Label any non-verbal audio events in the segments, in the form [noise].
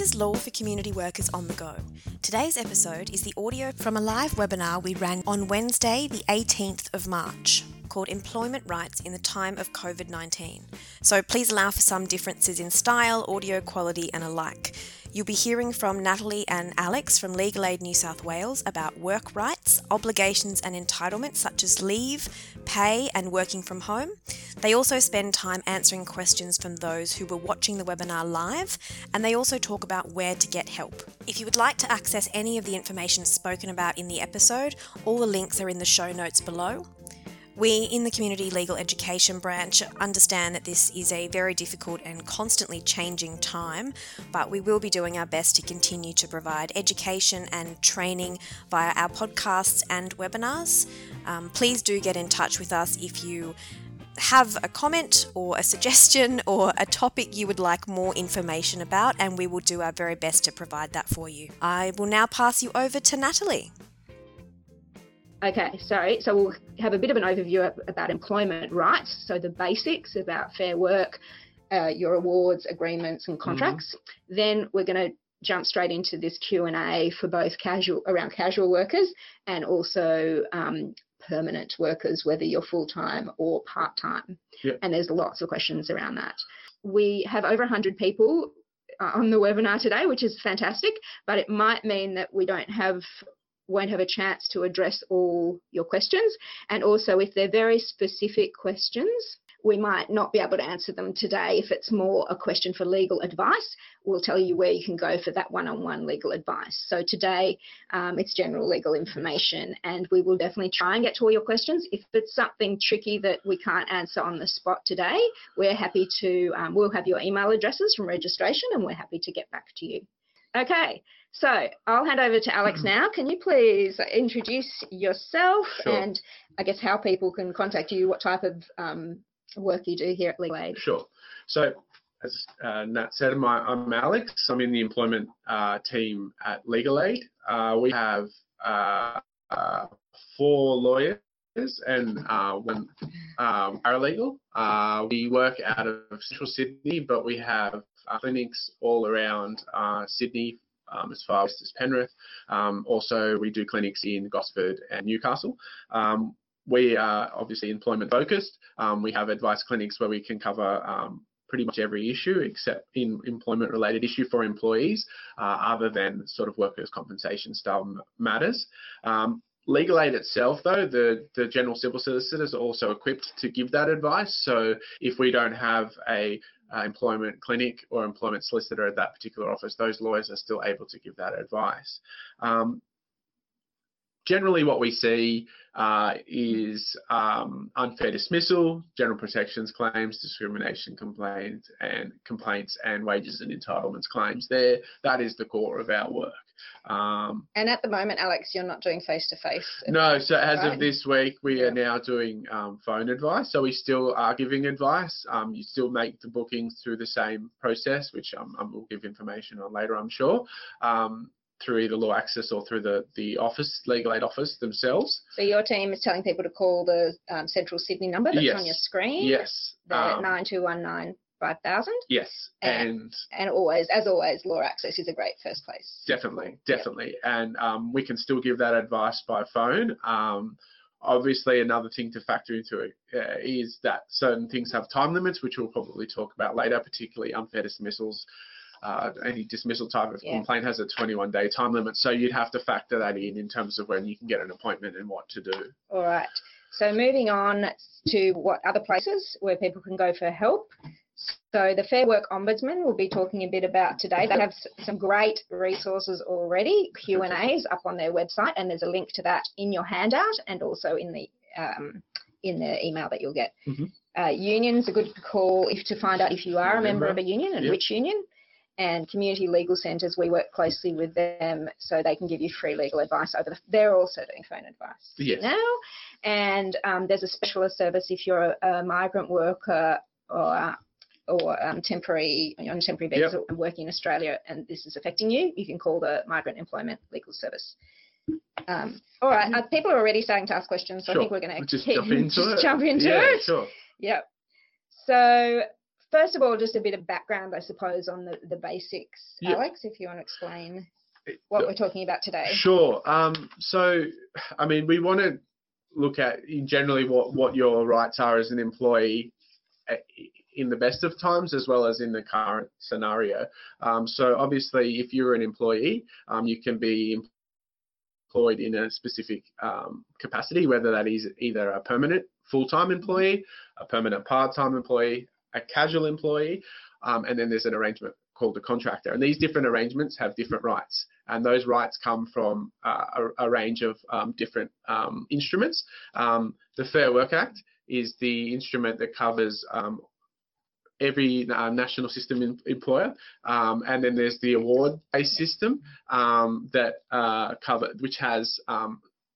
This is Law for Community Workers on the Go. Today's episode is the audio from a live webinar we ran on Wednesday, the 18th of March, called Employment Rights in the Time of COVID 19. So please allow for some differences in style, audio quality, and alike. You'll be hearing from Natalie and Alex from Legal Aid New South Wales about work rights, obligations, and entitlements such as leave, pay, and working from home. They also spend time answering questions from those who were watching the webinar live, and they also talk about where to get help. If you would like to access any of the information spoken about in the episode, all the links are in the show notes below. We in the Community Legal Education branch understand that this is a very difficult and constantly changing time, but we will be doing our best to continue to provide education and training via our podcasts and webinars. Um, please do get in touch with us if you have a comment or a [laughs] suggestion or a topic you would like more information about, and we will do our very best to provide that for you. I will now pass you over to Natalie. Okay, so so we'll have a bit of an overview about employment rights, so the basics about fair work, uh, your awards, agreements, and contracts. Mm-hmm. Then we're going to jump straight into this Q and A for both casual around casual workers and also um, permanent workers, whether you're full time or part time. Yep. And there's lots of questions around that. We have over 100 people uh, on the webinar today, which is fantastic, but it might mean that we don't have won't have a chance to address all your questions. And also, if they're very specific questions, we might not be able to answer them today. If it's more a question for legal advice, we'll tell you where you can go for that one on one legal advice. So today, um, it's general legal information, and we will definitely try and get to all your questions. If it's something tricky that we can't answer on the spot today, we're happy to, um, we'll have your email addresses from registration, and we're happy to get back to you. Okay, so I'll hand over to Alex mm-hmm. now. Can you please introduce yourself sure. and I guess how people can contact you, what type of um, work you do here at Legal Aid? Sure. So as uh, Nat said, my, I'm Alex. I'm in the employment uh, team at Legal Aid. Uh, we have uh, uh, four lawyers and uh, one um, paralegal. we work out of central Sydney, but we have clinics all around Sydney um, as far west as Penrith. Um, also, we do clinics in Gosford and Newcastle. Um, we are obviously employment focused. Um, we have advice clinics where we can cover um, pretty much every issue except in employment related issue for employees uh, other than sort of workers compensation style matters. Um, Legal aid itself, though, the, the general civil solicitor is also equipped to give that advice. So if we don't have a uh, employment clinic or employment solicitor at that particular office, those lawyers are still able to give that advice. Um, generally, what we see uh, is um, unfair dismissal, general protections claims, discrimination complaints, and complaints and wages and entitlements claims. There, that is the core of our work. Um, and at the moment, Alex, you're not doing face to face. No, so as right? of this week, we yeah. are now doing um, phone advice. So we still are giving advice. Um, you still make the bookings through the same process, which um, I will give information on later, I'm sure. Um, through either LawAccess or through the, the office, legal aid office themselves. So your team is telling people to call the um, Central Sydney number that's yes. on your screen? Yes. The um, 9219 5000? Yes. And, and, and always, as always, LawAccess is a great first place. Definitely, definitely. And um, we can still give that advice by phone. Um, obviously, another thing to factor into it uh, is that certain things have time limits, which we'll probably talk about later, particularly unfair dismissals uh, any dismissal type of yeah. complaint has a 21 day time limit. So you'd have to factor that in in terms of when you can get an appointment and what to do. All right. So moving on to what other places where people can go for help. So the Fair Work Ombudsman will be talking a bit about today. They have some great resources already, Q and A's up on their website, and there's a link to that in your handout and also in the um, in the email that you'll get. Mm-hmm. Uh, unions a good call if to find out if you are a member, member of a union and yep. which union and community legal centres, we work closely with them so they can give you free legal advice over the. They're also doing phone advice yes. now, and um, there's a specialist service if you're a, a migrant worker or or um, temporary on temporary visa yep. working in Australia, and this is affecting you. You can call the Migrant Employment Legal Service. Um, all right, uh, people are already starting to ask questions, so sure. I think we're going to just jump [laughs] into just it. Jump into yeah, it. Sure. Yep. So first of all, just a bit of background, I suppose, on the, the basics, Yeah. Alex, if you want to explain what we're talking about today. Sure. Um, so, I mean, we want to look at generally what, what your rights are as an employee uh, in the best of times as well as in the current scenario. Um, so, obviously, if you're an employee, um, you can be employed in a specific um, capacity, whether that is either a permanent full-time employee, a permanent part-time employee, a casual employee, um, and then there's an arrangement called a contractor. And these different arrangements have different rights, and those rights come from uh, a, a, range of um, different um, instruments. Um, the Fair Work Act is the instrument that covers um, every uh, national system in, employer, um, and then there's the award-based system that uh, cover, which has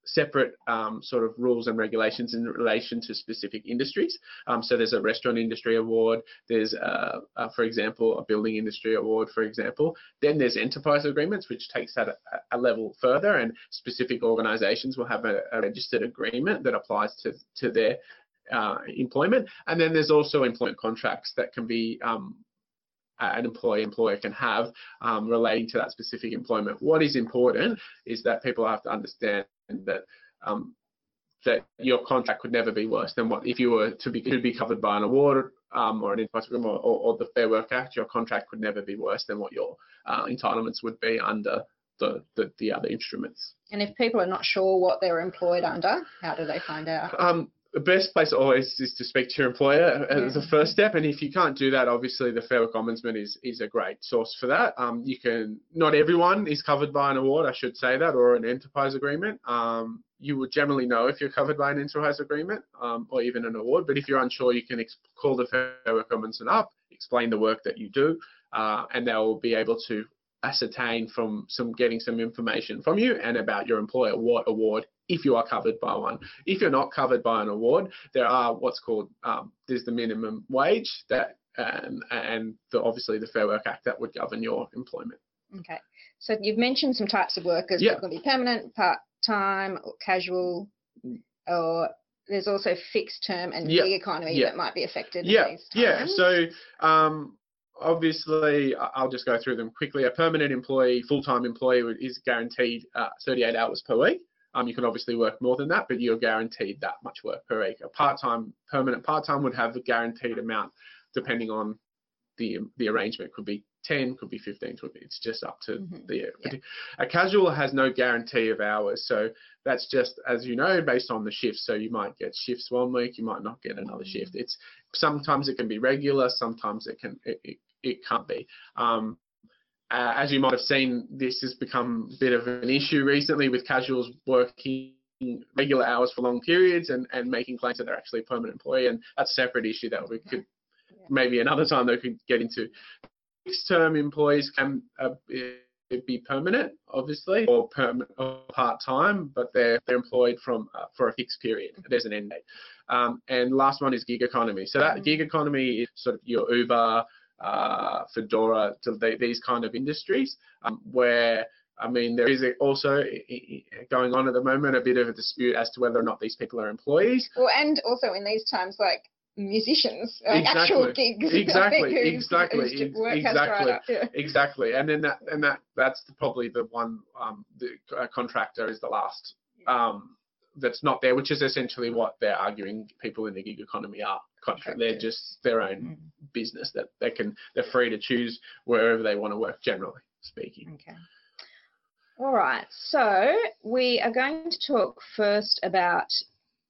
separate um, sort of rules and regulations in relation to specific industries. Um, so there's a restaurant industry award, there's, a, a, for example, a building industry award, for example. Then there's enterprise agreements, which takes that a, a level further, and specific organisations will have a, registered agreement that applies to, to their uh, employment. And then there's also employment contracts that can be um, an employee employer can have um, relating to that specific employment. What is important is that people have to understand that um, that your contract could never be worse than what if you were to be to be covered by an award um, or an enterprise agreement or, or, the Fair Work Act. Your contract could never be worse than what your uh, entitlements would be under the, the, the other instruments. And if people are not sure what they're employed under, how do they find out? Um, the best place always is to speak to your employer as a first step. And if you can't do that, obviously the Fair Work Ombudsman is, is a great source for that. Um, you can, not everyone is covered by an award, I should say that, or an enterprise agreement. Um, you would generally know if you're covered by an enterprise agreement um, or even an award. But if you're unsure, you can ex- call the Fair Work Ombudsman up, explain the work that you do, uh, and they'll be able to ascertain from some getting some information from you and about your employer what award if you are covered by one. If you're not covered by an award, there are what's called um, there's the minimum wage that um, and the, obviously the Fair Work Act that would govern your employment. Okay, so you've mentioned some types of workers. Yeah. going to be permanent, part time, or casual, or there's also fixed term and yeah. gig economy yeah. that might be affected. Yeah, yeah. So um, obviously, I'll just go through them quickly. A permanent employee, full-time employee, is guaranteed uh, 38 hours per week. Um, you can obviously work more than that, but you're guaranteed that much work per acre. Part-time, permanent part-time would have a guaranteed amount, depending on the the arrangement. Could be 10, could be 15, could be, it's just up to Mhm. the. Yeah. A casual has no guarantee of hours, so that's just as you know based on the shifts. So you might get shifts one week, you might not get another shift. It's sometimes it can be regular, sometimes it can it, it, it can't be. Um, uh, as you might have seen, this has become a bit of an issue recently with casuals working regular hours for long periods and, and making claims that they're actually a permanent employee. And that's a separate issue that we could Yeah. maybe another time that we could get into. Fixed term employees can uh, be permanent, obviously, or or part time, but they're they're employed from uh, for a fixed period. There's an end date. Um, and last one is gig economy. So that Mhm. gig economy is sort of your Uber, uh, Foodora, to the, these kind of industries um, where I mean, there is also going on at the moment a bit of a dispute as to whether or not these people are employees. Well, and also in these times, like musicians, [laughs] like actual gigs. Exactly, whose- exactly, whose ex- work has exactly. up. Yeah. Exactly, and then that and that that's the, probably the one um, the uh, contractor is the last um, that's not there, which is essentially what they're arguing people in the gig economy are. Contract. They're just their own Mm. business that they can they're free to choose wherever they want to work. Generally speaking. Okay. All right. So we are going to talk first about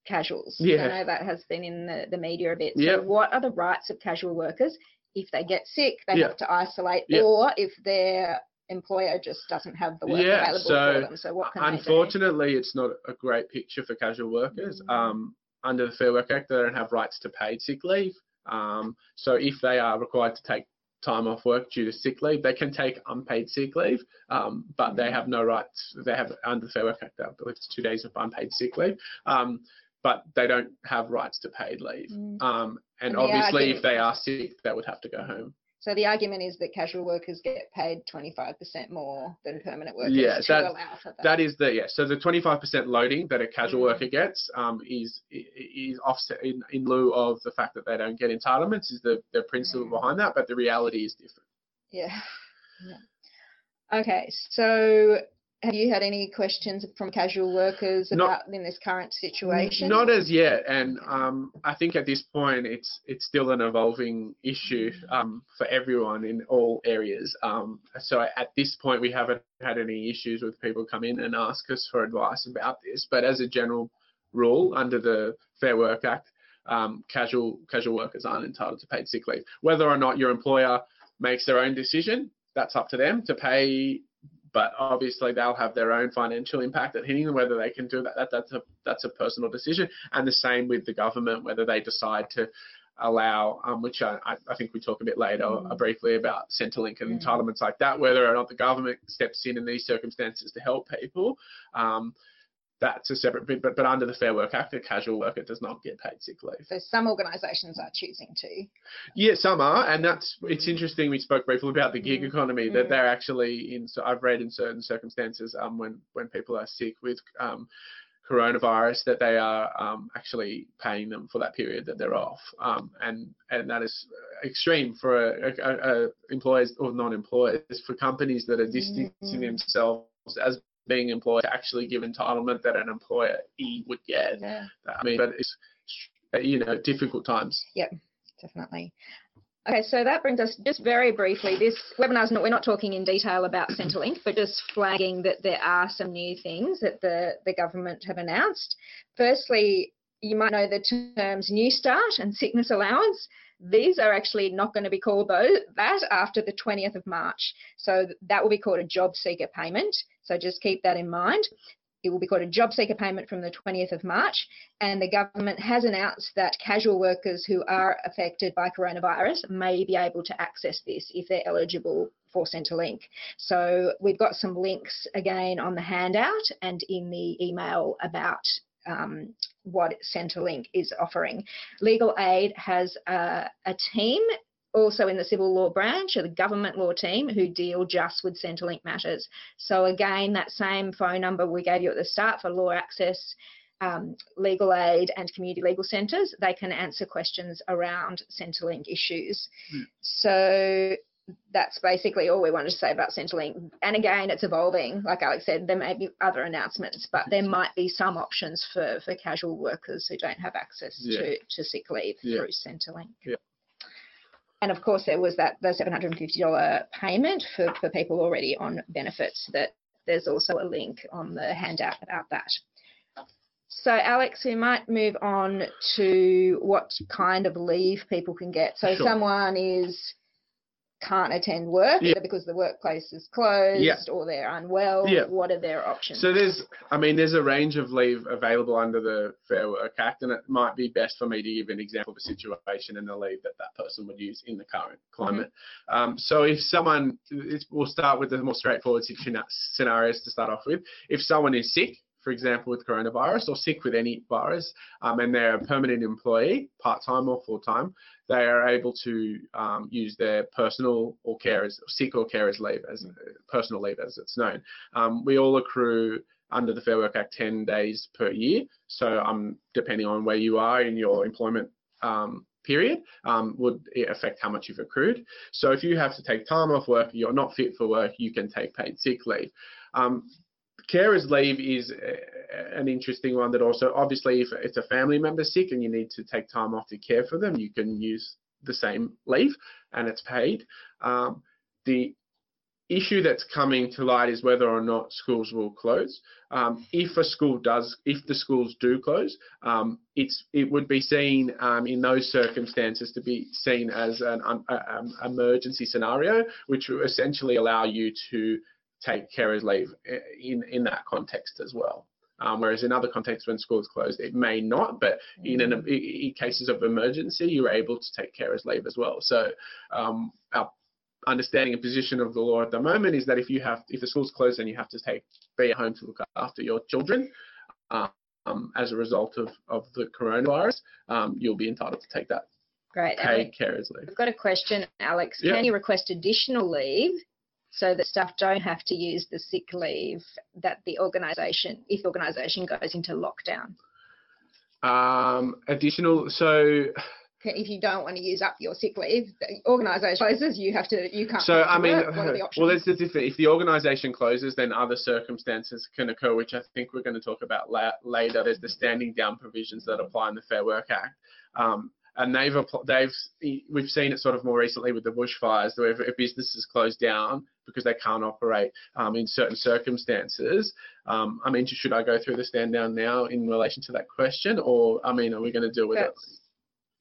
casuals. Yeah. I know that has been in the, the media a bit. So Yep. what are the rights of casual workers if they get sick, they Yeah. have to isolate, Yeah. or if their employer just doesn't have the work Yeah, available so, for them? So what can they? Unfortunately, it's not a great picture for casual workers. Mm. Um, under the Fair Work Act, they don't have rights to paid sick leave. Um, so if they are required to take time off work due to sick leave, they can take unpaid sick leave, um, but they Mm. have no rights. They have under the Fair Work Act, I believe it's two days of unpaid sick leave, um, but they don't have rights to paid leave. Mm. Um, and And obviously, if they are sick, they would have to go home. So the argument is that casual workers get paid 25% more than permanent workers Yeah, that- that. That is the yeah. So the 25% loading that a casual Mm. worker gets um, is is offset in, in lieu of the fact that they don't get entitlements is the the principle Mm. behind that, but the reality is different. Yeah. yeah. Okay, so have you had any questions from casual workers Not- about in this current situation? Not as yet, and um, I think at this point it's it's still an evolving issue um, for everyone in all areas. Um, so at this point, we haven't had any issues with people come in and ask us for advice about this. But as a general rule, under the Fair Work Act, um, casual casual workers aren't entitled to paid sick leave. Whether or not your employer makes their own decision, that's up to them to pay but obviously they'll have their own financial impact at hitting them. Whether they can do that, that that's a that's a personal decision. And the same with the government, whether they decide to allow, um, which I, I think we talk a bit later Mm. uh, briefly about Centrelink and Mm. entitlements like that, whether or not the government steps in in these circumstances to help people. Um, that's a separate bit, but, but under the Fair Work Act, the casual worker does not get paid sick leave. So some organisations are choosing to. Yeah, some are, and that's it's interesting. We spoke briefly about the gig Mm, economy mm. that they're actually in. So I've read in certain circumstances, um, when when people are sick with um, coronavirus, that they are um, actually paying them for that period that they're off, um, and and that is extreme for a, a, a employers or non-employers for companies that are distancing Mm. themselves as being employed to actually give entitlement that an employer E would get. Yeah, I mean, but it's you know difficult times. Yep, definitely. Okay, so that brings us just very briefly. This webinar's not, we're not talking in detail about Centrelink, but just flagging that there are some new things that the, the government have announced. Firstly, you might know the terms Newstart and Sickness Allowance. These are actually not going to be called those, that after the 20th of March. So that will be called a job seeker payment. So just keep that in mind. It will be called a job seeker payment from the 20th of March. And the government has announced that casual workers who are affected by coronavirus may be able to access this if they're eligible for Centrelink. So we've got some links again on the handout and in the email about um, what Centrelink is offering. Legal Aid has a, a team also in the civil law branch or the government law team who deal just with Centrelink matters. So again, that same phone number we gave you at the start for LawAccess, um, legal aid and community legal centres, they can answer questions around Centrelink issues. Hmm. So that's basically all we wanted to say about Centrelink. And again, it's evolving. Like Alex said, there may be other announcements, but there might be some options for, for casual workers who don't have access Yeah. to, to sick leave Yeah. through Centrelink. Yeah. And of course, there was that the $750 payment for, for people already on benefits. That there's also a link on the handout about that. So, Alex, we might move on to what kind of leave people can get. So, Sure. someone is can't attend work Yeah. either because the workplace is closed Yeah. or they're unwell. Yeah. What are their options? So there's, I mean, there's a range of leave available under the Fair Work Act, and it might be best for me to give an example of a situation and the leave that that person would use in the current climate. Um, so if someone, it's, we'll start with the more straightforward scenarios to start off with. If someone is sick, for example, with coronavirus or sick with any virus, um, and they're a permanent employee, part-time or full-time, they are able to um, use their personal or carers, sick or carers leave as personal leave as it's known. Um, we all accrue under the Fair Work Act 10 days per year. So um, depending on where you are in your employment um, period, um, would affect how much you've accrued. So if you have to take time off work, you're not fit for work, you can take paid sick leave. Um, carers leave is a, an interesting one that also obviously if it's a family member sick and you need to take time off to care for them, you can use the same leave and it's paid. Um, the issue that's coming to light is whether or not schools will close. Um, if a school does, if the schools do close, um, it's it would be seen um, in those circumstances to be seen as an um, um, emergency scenario, which essentially allow you to take carers leave in in that context as well. Um, whereas in other contexts, when schools closed, it may not. But in, an, in cases of emergency, you're able to take carers leave as well. So um, our understanding and position of the law at the moment is that if you have, if the school's closed and you have to take be at home to look after your children, um, as a result of, of the coronavirus, um, you'll be entitled to take that Great. paid carers leave. I've got a question, Alex. Can you request additional leave so that staff don't have to use the sick leave that the organisation, if the organisation goes into lockdown? Um, additional, so If you don't want to use up your sick leave, the organisation closes. You have to. You can't. So I mean, work. what are the options? well, there's the difference. If the organisation closes, then other circumstances can occur, which I think we're going to talk about la- later. There's the standing down provisions that apply in the Fair Work Act, um, and they've they've we've seen it sort of more recently with the bushfires, where businesses close down because they can't operate um, in certain circumstances. Um, I mean, should I go through the stand down now in relation to that question, or I mean, are we going to deal with it?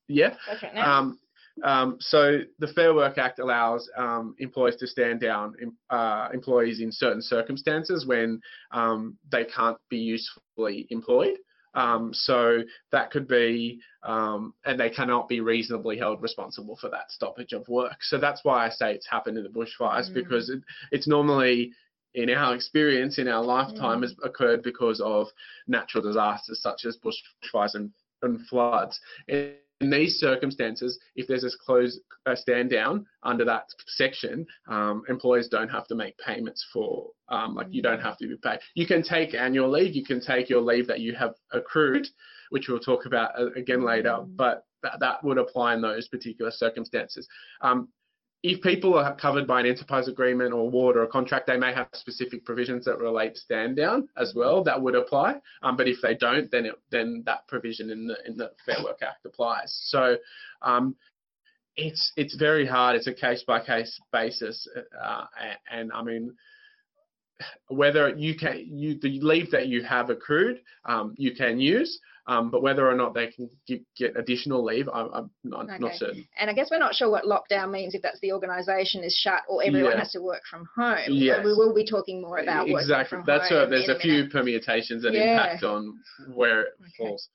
Yeah. that's now. Um, um, so the Fair Work Act allows um, employers to stand down uh, employees in certain circumstances when um, they can't be usefully employed. Um, so that could be, um, and they cannot be reasonably held responsible for that stoppage of work. So that's why I say it's happened in the bushfires Mm. because it, it's normally, in our experience, in our lifetime, Mm. has occurred because of natural disasters such as bushfires and, and floods. In these circumstances, if there's a close a stand down under that section, um, employers don't have to make payments for, um, like you don't have to be paid. You can take annual leave, you can take your leave that you have accrued, which we'll talk about uh, again later, Mm. but that, that would apply in those particular circumstances. Um, if people are covered by an enterprise agreement or award or a contract, they may have specific provisions that relate stand down as well that would apply. Um, but if they don't, then it, then that provision in the in the Fair Work Act applies. So um, it's it's very hard. It's a case by case basis, uh, and, and I mean whether you can you the leave that you have accrued um, you can use um, but whether or not they can get, get additional leave I'm, I'm not, not certain and I guess we're not sure what lockdown means if that's the organisation is shut or everyone Yeah. has to work from home. Yes. We will be talking more about exactly that's home. there's in a few permutations that Yeah. impact on where it Okay. falls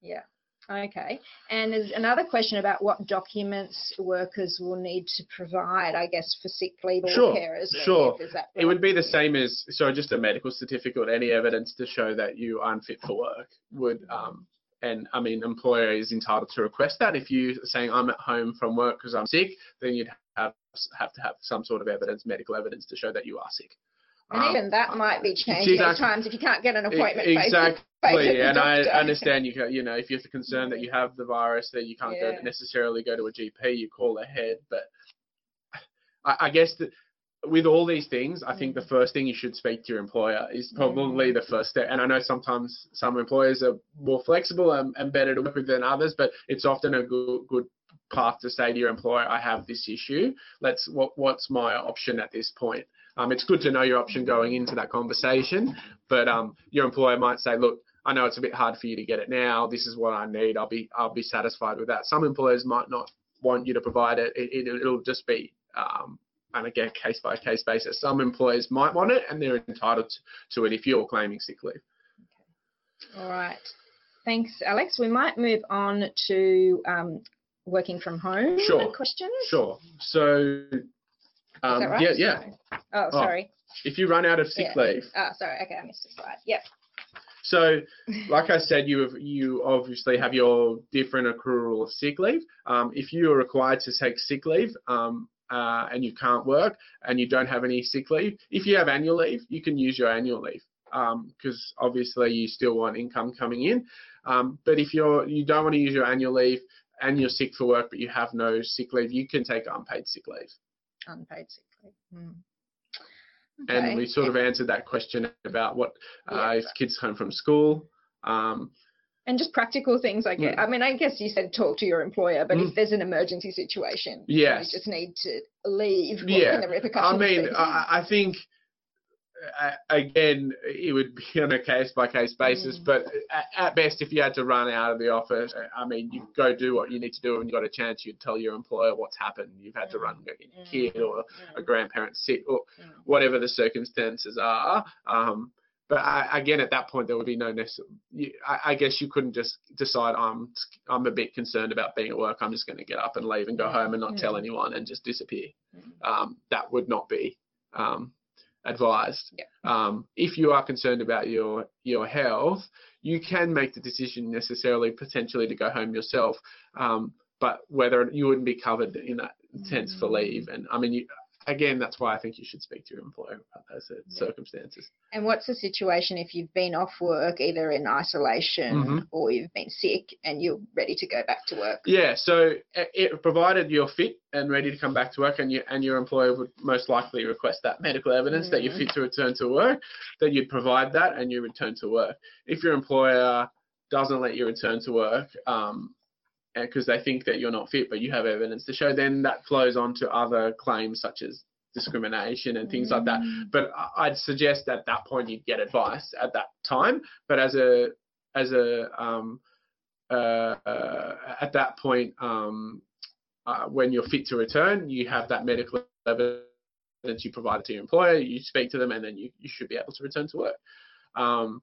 Yeah. Okay. And there's another question about what documents workers will need to provide, I guess, for sick leave or Sure, carers sure. Is it would be the same as so just a medical certificate any evidence to show that you aren't fit for work would um, and I mean, employer is entitled to request that. If you are saying I'm at home from work because I'm sick, then you'd have have to have some sort of evidence, medical evidence, to show that you are sick. And Um, even that might be changing at times if you can't get an appointment. Exactly, and I understand you. You know, if you're concerned that you have the virus, that you can't go, necessarily go to a GP, you call ahead. But I, I guess that with all these things, I think the Mm. first thing you should speak to your employer is probably the first step. And I know sometimes some employers are more flexible and, and better to work with than others, but it's often a good good path to say to your employer, I have this issue. Let's what what's my option at this point? Um, it's good to know your option going into that conversation, but um, your employer might say, look, I know it's a bit hard for you to get it now. This is what I need. I'll be I'll be satisfied with that. Some employers might not want you to provide it. It, it it'll just be um, and again case by case basis. Some employers might want it and they're entitled to, to it if you're claiming sick leave. Okay. All right. Thanks, Alex. We might move on to um, working from home Sure. questions. Sure. So um, that right? yeah yeah. Oh, sorry. If you run out of sick Yeah. leave, Oh, sorry. Okay, I missed a slide. Yep. So, [laughs] like I said, you have, you obviously have your different accrual of sick leave. Um, if you are required to take sick leave um, uh, and you can't work and you don't have any sick leave, if you have annual leave, you can use your annual leave because obviously you still want income coming in. Um, but if you're you don't want to use your annual leave and you're sick for work but you have no sick leave, you can take unpaid sick leave. Sick leave. Hmm. And we sort of answered that question about what uh, Yeah. if kids home from school. Um, And just practical things, I guess. Mm. I mean, I guess you said talk to your employer, but Mm. if there's an emergency situation, Yes. you just need to leave. What Yeah. can the I mean? I, I think again, it would be on a case by case basis, Mm. but at, best, if you had to run out of the office, I mean, you go do what you need to do, and you got a chance, you'd tell your employer what's happened. You've had to run and get your kid or a Mm, grandparent sick or mm. whatever the circumstances are. Um, but I, again, at that point, there would be no necessary. I, I guess you couldn't just decide I'm I'm a bit concerned about being at work. I'm just going to get up and leave and go home and not tell Mm. anyone and just disappear. Mm. Um, that would not be um, advised. Yeah. Um, if you are concerned about your your health, you can make the decision necessarily potentially to go home yourself. Um, but whether you wouldn't be covered in that sense for leave. And I mean, you, again, that's why I think you should speak to your employer about those circumstances. And what's the situation if you've been off work, either in isolation Mhm. or you've been sick and you're ready to go back to work? Yeah, so it, provided you're fit and ready to come back to work, and you and your employer would most likely request that medical evidence that you're Mm. fit to return to work, that you'd provide that and you return to work. If your employer doesn't let you return to work, um, because they think that you're not fit, but you have evidence to show, then that flows on to other claims such as discrimination and things like that. Mm. But I'd suggest at that point you'd get advice at that time. But as a as a um, uh, uh, at that point, um, uh, when you're fit to return, you have that medical evidence you provide it to your employer. You speak to them, and then you, you should be able to return to work. Um,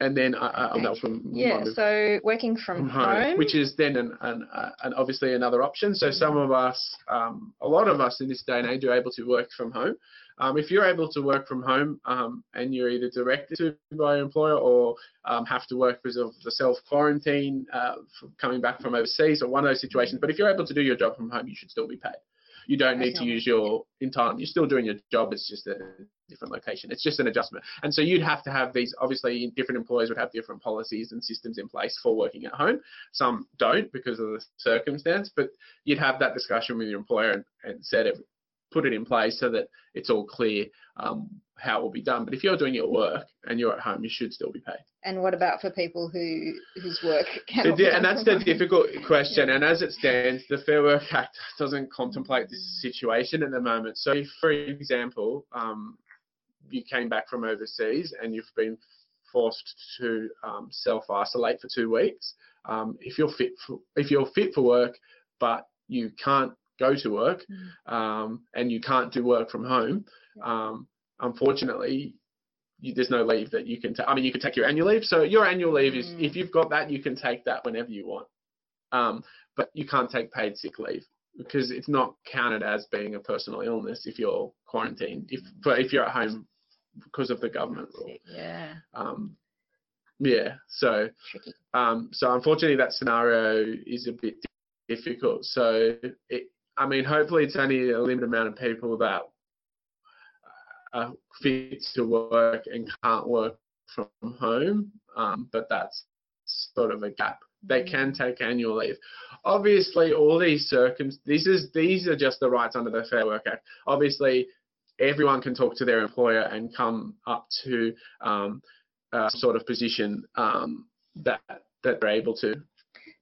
and then I, I, Okay. that was from Yeah, so working from, from home, which is then an, an, uh, an obviously another option. So some of us, um, a lot of us in this day and age, are able to work from home. Um, if you're able to work from home um, and you're either directed to by your employer or um, have to work because of the self quarantine uh, coming back from overseas or one of those situations, but if you're able to do your job from home, you should still be paid. You don't That's need to use your entitlement. You're still doing your job. It's just a different location. It's just an adjustment. And so you'd have to have these. Obviously, different employers would have different policies and systems in place for working at home. Some don't because of the circumstance, but you'd have that discussion with your employer and, and set it, put it in place so that it's all clear um, how it will be done. But if you're doing your work and you're at home, you should still be paid. And what about for people who whose work cannot be yeah, done and that's the difficult [laughs] question. And as it stands, the Fair Work Act doesn't contemplate this situation at the moment. So, if, for example, um, you came back from overseas and you've been forced to um, self-isolate for two weeks, um, if you're fit for if you're fit for work, but you can't go to work um, and you can't do work from home, um, unfortunately, you, there's no leave that you can take. I mean, you can take your annual leave. So your annual leave is, Mm. if you've got that, you can take that whenever you want. Um, but you can't take paid sick leave because it's not counted as being a personal illness if you're quarantined. If but if you're at home because of the government rule. Yeah, Um, yeah. So tricky. um, so unfortunately, that scenario is a bit difficult. So it, I mean, hopefully, it's only a limited amount of people that are fit to work and can't work from home. Um, but that's sort of a gap. They can take annual leave. Obviously, all these circum these is these are just the rights under the Fair Work Act. Obviously, everyone can talk to their employer and come up to um, a sort of position um, that that they're able to.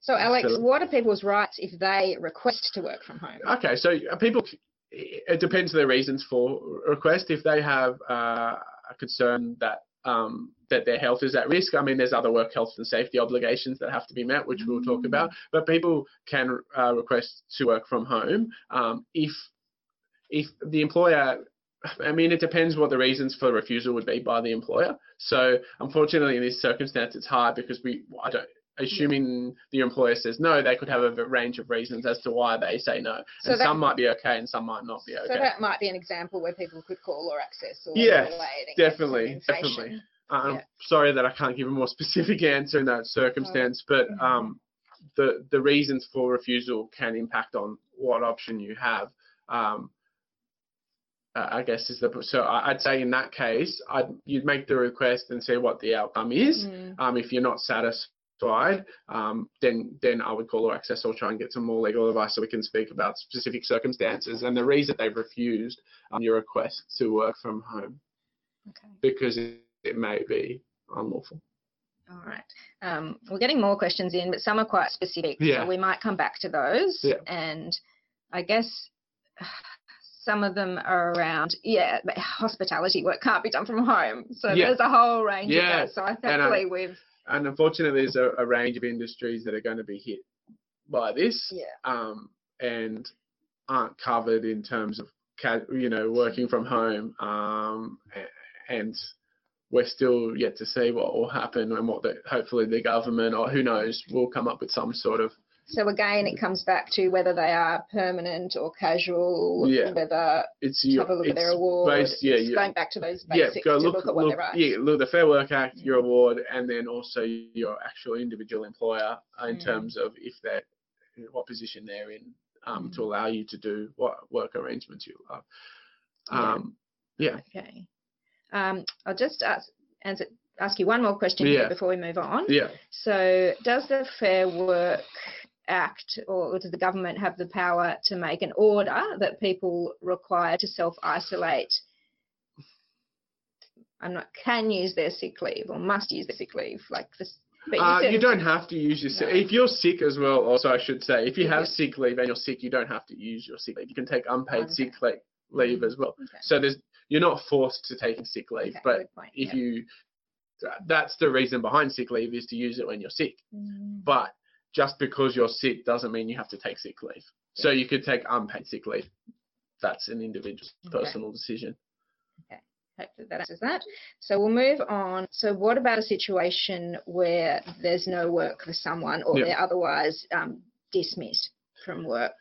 So, Alex, So- what are people's rights if they request to work from home? Okay, so uh, people, it depends on the reasons for request. If they have uh, a concern that um, that their health is at risk, I mean, there's other work health and safety obligations that have to be met, which we'll talk about. But people can uh, request to work from home um, if if the employer. I mean, it depends what the reasons for refusal would be by the employer. So, unfortunately, in this circumstance, it's hard because we, I don't, assuming the employer says no, they could have a range of reasons as to why they say no. So and that- some might be okay and some might not be okay. So that might be an example where people could call or access or Yes, relay to get some definitely, definitely. I'm yeah. sorry that I can't give a more [laughs] specific answer in that circumstance, but Mhm. um, the the reasons for refusal can impact on what option you have. Um, uh, I guess is the so I'd say in that case, I'd you'd make the request and see what the outcome is. Mm. Um, if you're not satisfied, um, then then I would call or access or try and get some more legal advice so we can speak about specific circumstances and the reason they've refused um, your request to work from home Okay. because it, it may be unlawful. All right. Um, we're getting more questions in, but some are quite specific. Yeah. So we might come back to those. Yeah. And I guess some of them are around, yeah, but hospitality work can't be done from home. So Yeah. there's a whole range Yeah. of that. So I And I- thankfully we've, And unfortunately, there's a, a range of industries that are going to be hit by this yeah. um, and aren't covered in terms of you know working from home um, and we're still yet to see what will happen and what the, hopefully the government or who knows will come up with some sort of So again, it comes back to whether they are permanent or casual, Yeah. whether it's have your a look at their award. based- yeah, It's yeah. going back to those yeah, go to look, look, at what look they're right. yeah, look the Fair Work Act, your Mm. award, and then also your actual individual employer in Mm. terms of if they what position they're in um, to allow you to do what work arrangements you love. Um, yeah. Okay. Um, I'll just ask, answer, ask you one more question Yeah. here before we move on. Yeah. So, does the Fair Work Act or does the government have the power to make an order that people require to self isolate? I'm not can use their sick leave or must use their sick leave like this. But Uh, you don't have to use your sick. No. If you're sick as well, also I should say, if you have you're- sick leave and you're sick, you don't have to use your sick leave. You can take unpaid Okay. sick leave, leave as well. Okay. So there's you're not forced to take sick leave, Okay, but if yeah. you that's the reason behind sick leave is to use it when you're sick. Mm, But just because you're sick doesn't mean you have to take sick leave. So you could take unpaid sick leave. That's an individual Okay. personal decision. Okay, hopefully that answers that. So we'll move on. So what about a situation where there's no work for someone or Yeah. they're otherwise um, dismissed from work?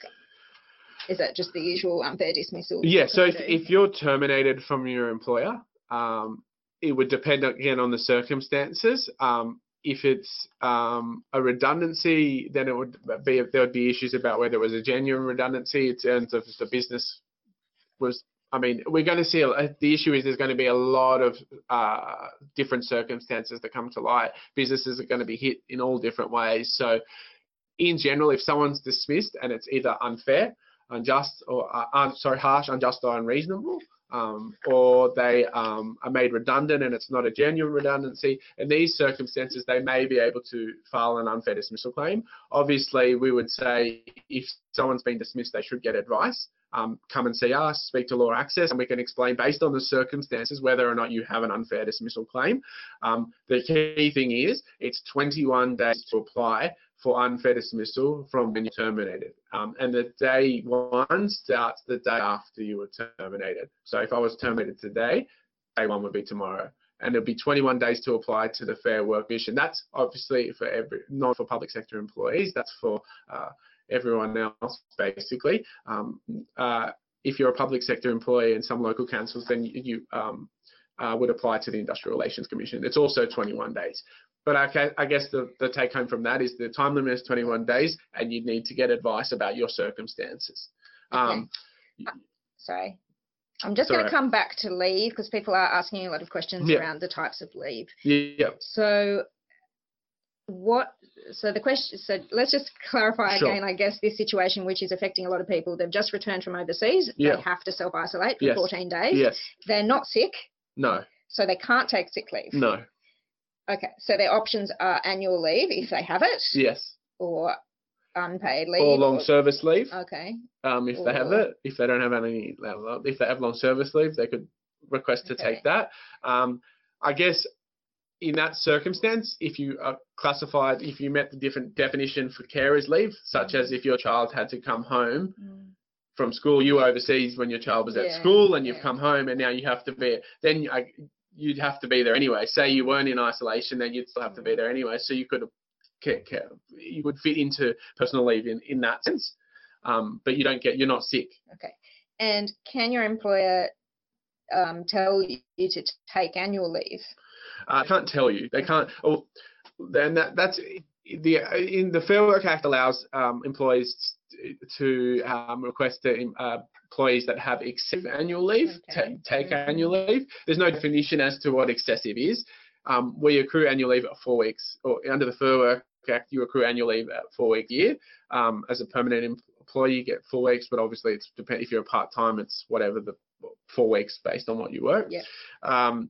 Is that just the usual unfair dismissal? Yeah, so if, if you're terminated from your employer, um, it would depend again on the circumstances. Um, if it's um, a redundancy, then it would be there would be issues about whether it was a genuine redundancy in terms of the business was. I mean, we're going to see a, the issue is there's going to be a lot of uh, different circumstances that come to light. Businesses are going to be hit in all different ways. So, in general, if someone's dismissed and it's either unfair, unjust, or uh, sorry, harsh, unjust, or unreasonable, um, or they um, are made redundant and it's not a genuine redundancy. In these circumstances, they may be able to file an unfair dismissal claim. Obviously, we would say if someone's been dismissed, they should get advice. Um, come and see us, speak to LawAccess, and we can explain based on the circumstances whether or not you have an unfair dismissal claim. Um, the key thing is it's 21 days to apply for unfair dismissal from when you're terminated. Um, and the day one starts the day after you were terminated. So if I was terminated today, day one would be tomorrow. And it'll be 21 days to apply to the Fair Work Commission. That's obviously for every, not for public sector employees. That's for uh, everyone else, basically. Um, uh, if you're a public sector employee in some local councils, then you, you um, uh, would apply to the Industrial Relations Commission. It's also 21 days. But I, I guess the, the take home from that is the time limit is 21 days, and you need to get advice about your circumstances. Um, Sorry. I'm just going to come back to leave because people are asking a lot of questions Yeah. around the types of leave. yeah, So, what? So the question. So let's just clarify Sure. again. I guess this situation, which is affecting a lot of people, they've just returned from overseas. Yeah. They have to self isolate for Yes. 14 days. yes, They're not sick, no, so they can't take sick leave. no, Okay. So their options are annual leave if they have it, yes, or unpaid leave. or long or- service leave. Okay. um, if they have it. If they don't have any, if they have long service leave, they could request to Okay. take that. Um, I guess in that circumstance, if you are classified, if you met the different definition for carers leave, such as if your child had to come home from school, you overseas when your child was at Yeah, school, and you've yeah. come home, and now you have to be, then I, you'd have to be there anyway. Say you weren't in isolation, then you'd still have to be there anyway. So you could, you would fit into personal leave in, in that sense. Um, but you don't get, you're not sick. Okay. And can your employer um, tell you to take annual leave? I can't tell you. They can't. Oh, then that that's the in the Fair Work Act allows um, employees to um, request to uh, employees that have excessive annual leave Okay. ta- take Mhm. annual leave. There's no definition as to what excessive is. Um, we accrue annual leave at four weeks, or under the Fair Work Act, you accrue annual leave at four week year. Um, as a permanent employee, you get four weeks, but obviously it's depend if you're a part time, it's whatever the four weeks based on what you work. Yeah. Um,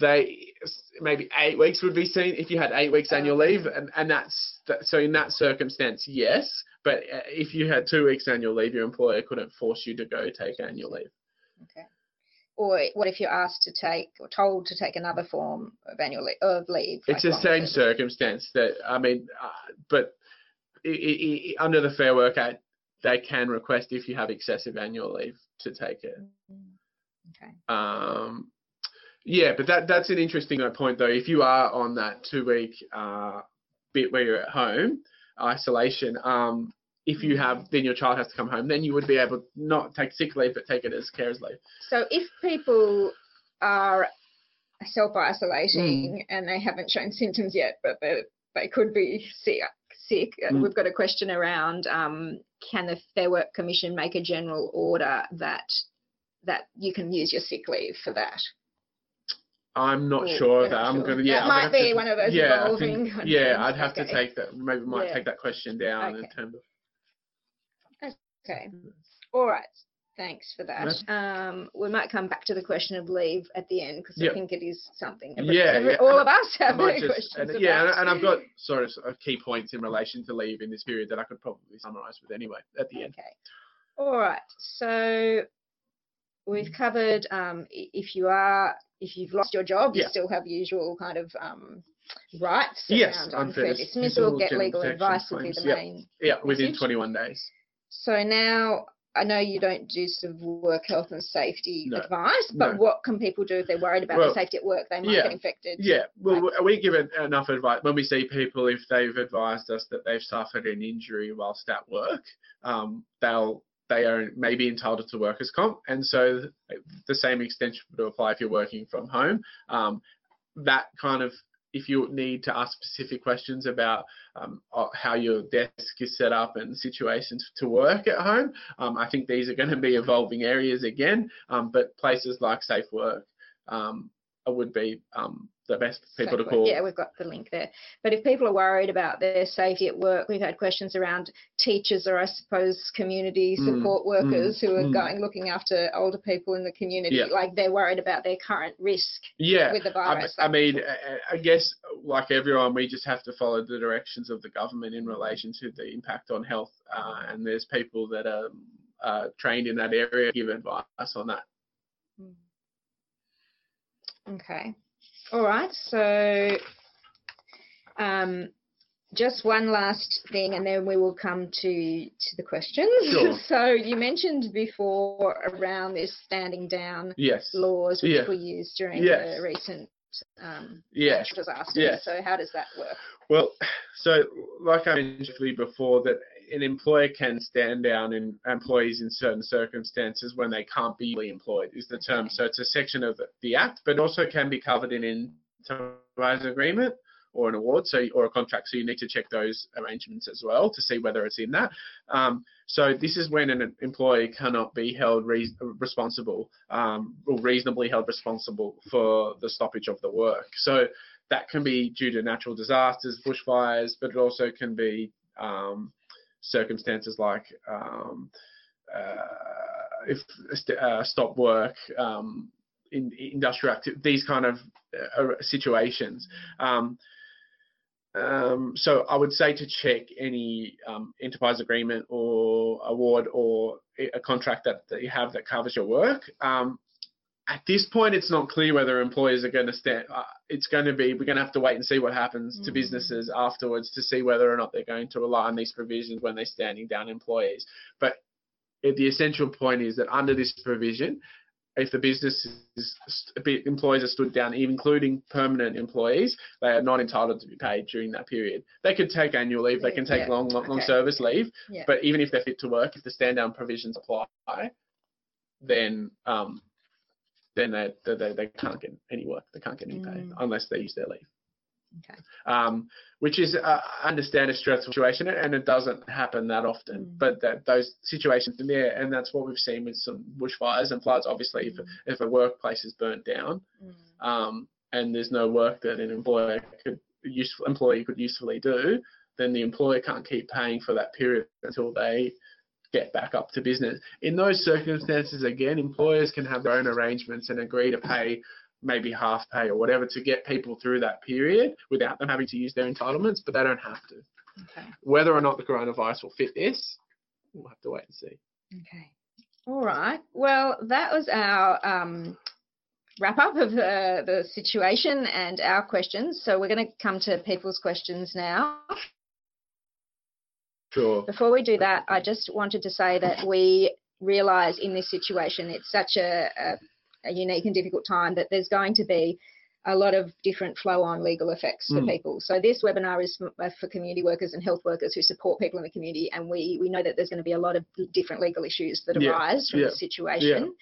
they maybe eight weeks would be seen if you had eight weeks annual leave, and and that's that, so in that circumstance, yes. But uh, if you had two weeks annual leave, your employer couldn't force you to go take annual leave. Okay. Or what if you're asked to take or told to take another form of annual leave, of leave? It's like the same circumstance that I mean, uh, but i i i under the Fair Work Act, they can request if you have excessive annual leave to take it. Okay. Um, yeah, but that that's an interesting uh, point though. If you are on that two week uh, bit where you're at home, isolation, um, if you have then your child has to come home, then you would be able to not take sick leave but take it as carers leave. So if people are self isolating and they haven't shown symptoms yet, but they they could be sick sick, uh, Mm. we've got a question around um, can the Fair Work Commission make a general order that that you can use your sick leave for that? I'm not Or sure that. not I'm sure. gonna yeah. That I'm might be to- one of those yeah, evolving think, yeah. I'd have to take that. Maybe might Yeah. take that question down in Okay. terms of. Okay. All right. Thanks for that. Um, we might come back to the question of leave at the end because Yep. I think it is something. Every, Yeah, every- yeah. all of us have just- questions and, yeah, and, and I've got sort of uh, key points in relation to leave in this period that I could probably summarise with anyway at the end. Okay. All right. So we've covered um, if you are if you've lost your job, you Yeah. still have usual kind of um, rights Yes, around unfair unfair dis- dismissal, get legal advice would be the Yep. main. Yeah, within Message? 21 days. So now I know you don't do sort of work health and safety No, advice, but no. what can people do if they're worried about Well, their safety at work? They might yeah, get infected. Yeah, well, we- we give enough advice when we see people if they've advised us that they've suffered an injury whilst at work, um, they'll they are maybe entitled to workers' comp, and so the same extension would apply if you're working from home. Um, that kind of if you need to ask specific questions about um, how your desk is set up and situations to work at home, um, I think these are going to be evolving areas again. Um, but places like Safe Work um, would be um, the best people to call. Yeah, we've got the link there. But if people are worried about their safety at work, we've had questions around teachers or I suppose community Mm, support workers who are mm. going looking after older people in the community. Yeah. Like they're worried about their current risk Yeah, with the virus. I mean, I- I guess like everyone, we just have to follow the directions of the government in relation to the impact on health. Uh, and there's people that are uh, trained in that area give advice on that. Mm. Okay. All right. So, um, just one last thing, and then we will come to to the questions. Sure. [laughs] so you mentioned before around this standing down Yes. laws which Yeah. were used during Yes. the recent um, Yes. disasters. Yes. So how does that work? Well, so like I mentioned before, that an employer can stand down in employees in certain circumstances when they can't be employed is the term. So it's a section of the, the Act, but also can be covered in an enterprise agreement or an award, so or a contract. So you need to check those arrangements as well to see whether it's in that. Um, so this is when an employee cannot be held re- responsible um, or reasonably held responsible for the stoppage of the work. So that can be due to natural disasters, bushfires, but it also can be um, circumstances like um, uh, if uh, stop work, um, in industrial these kind of uh, situations. Um, um, so I would say to check any um, enterprise agreement or award or a contract that, that you have that covers your work. Um, at this point, it's not clear whether employers are going to stand. Uh, it's going to be we're going to have to wait and see what happens to Mm. businesses afterwards to see whether or not they're going to rely on these provisions when they're standing down employees. But the essential point is that under this provision, if the business is employees are stood down, including permanent employees, they are not entitled to be paid during that period. They can take annual leave, they can take Yeah, long, long, long service leave, Yeah. but even if they're fit to work, if the stand down provisions apply, then um, then they, they they they can't get any work. They can't get any pay Mm. unless they use their leave. Okay. Um, which is uh, I understand a stressful situation, and it doesn't happen that often. Mm. But that those situations are there, and that's what we've seen with some bushfires and floods. Obviously, if Mm. if a workplace is burnt down, Mm. um, and there's no work that an employer could useful employee could usefully do, then the employer can't keep paying for that period until they get back up to business. In those circumstances, again, employers can have their own arrangements and agree to pay maybe half pay or whatever to get people through that period without them having to use their entitlements, but they don't have to. Okay. Whether or not the coronavirus will fit this, we'll have to wait and see. Okay. All right. Well, that was our um, wrap up of the, the situation and our questions. So we're going to come to people's questions now. Sure. Before we do that, I just wanted to say that we realise in this situation it's such a, a, a unique and difficult time that there's going to be a lot of different flow-on legal effects for Mm. people. So this webinar is for, uh, community workers and health workers who support people in the community, and we we know that there's going to be a lot of different legal issues that Yeah, arise from yeah, this situation.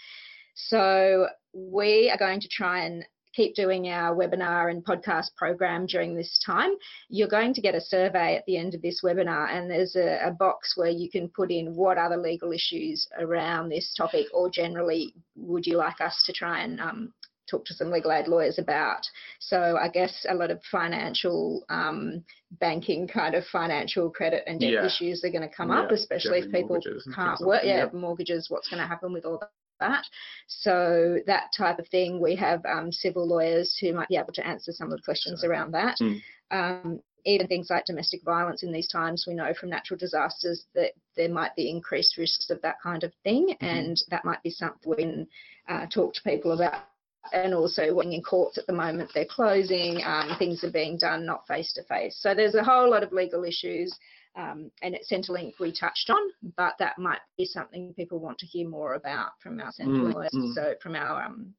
So we are going to try and keep doing our webinar and podcast program during this time, you're going to get a survey at the end of this webinar, and there's a, a box where you can put in what other legal issues around this topic, or generally, would you like us to try and um, talk to some legal aid lawyers about. So I guess a lot of financial um, banking kind of financial credit and debt Yeah. issues are going to come Yeah, up, especially if people can't work. Yeah, mortgages. What's going to happen with all that? So that type of thing. We have um, civil lawyers who might be able to answer some of the questions around that. Mm. Um, even things like domestic violence in these times, we know from natural disasters that there might be increased risks of that kind of thing, Mhm. and that might be something we can uh, talk to people about. And also, when in courts at the moment, they're closing, um, things are being done not face to face. So there's a whole lot of legal issues, um, and at Centrelink we touched on, but that might be something people want to hear more about from our central Mm, lawyers, mm. so from our um,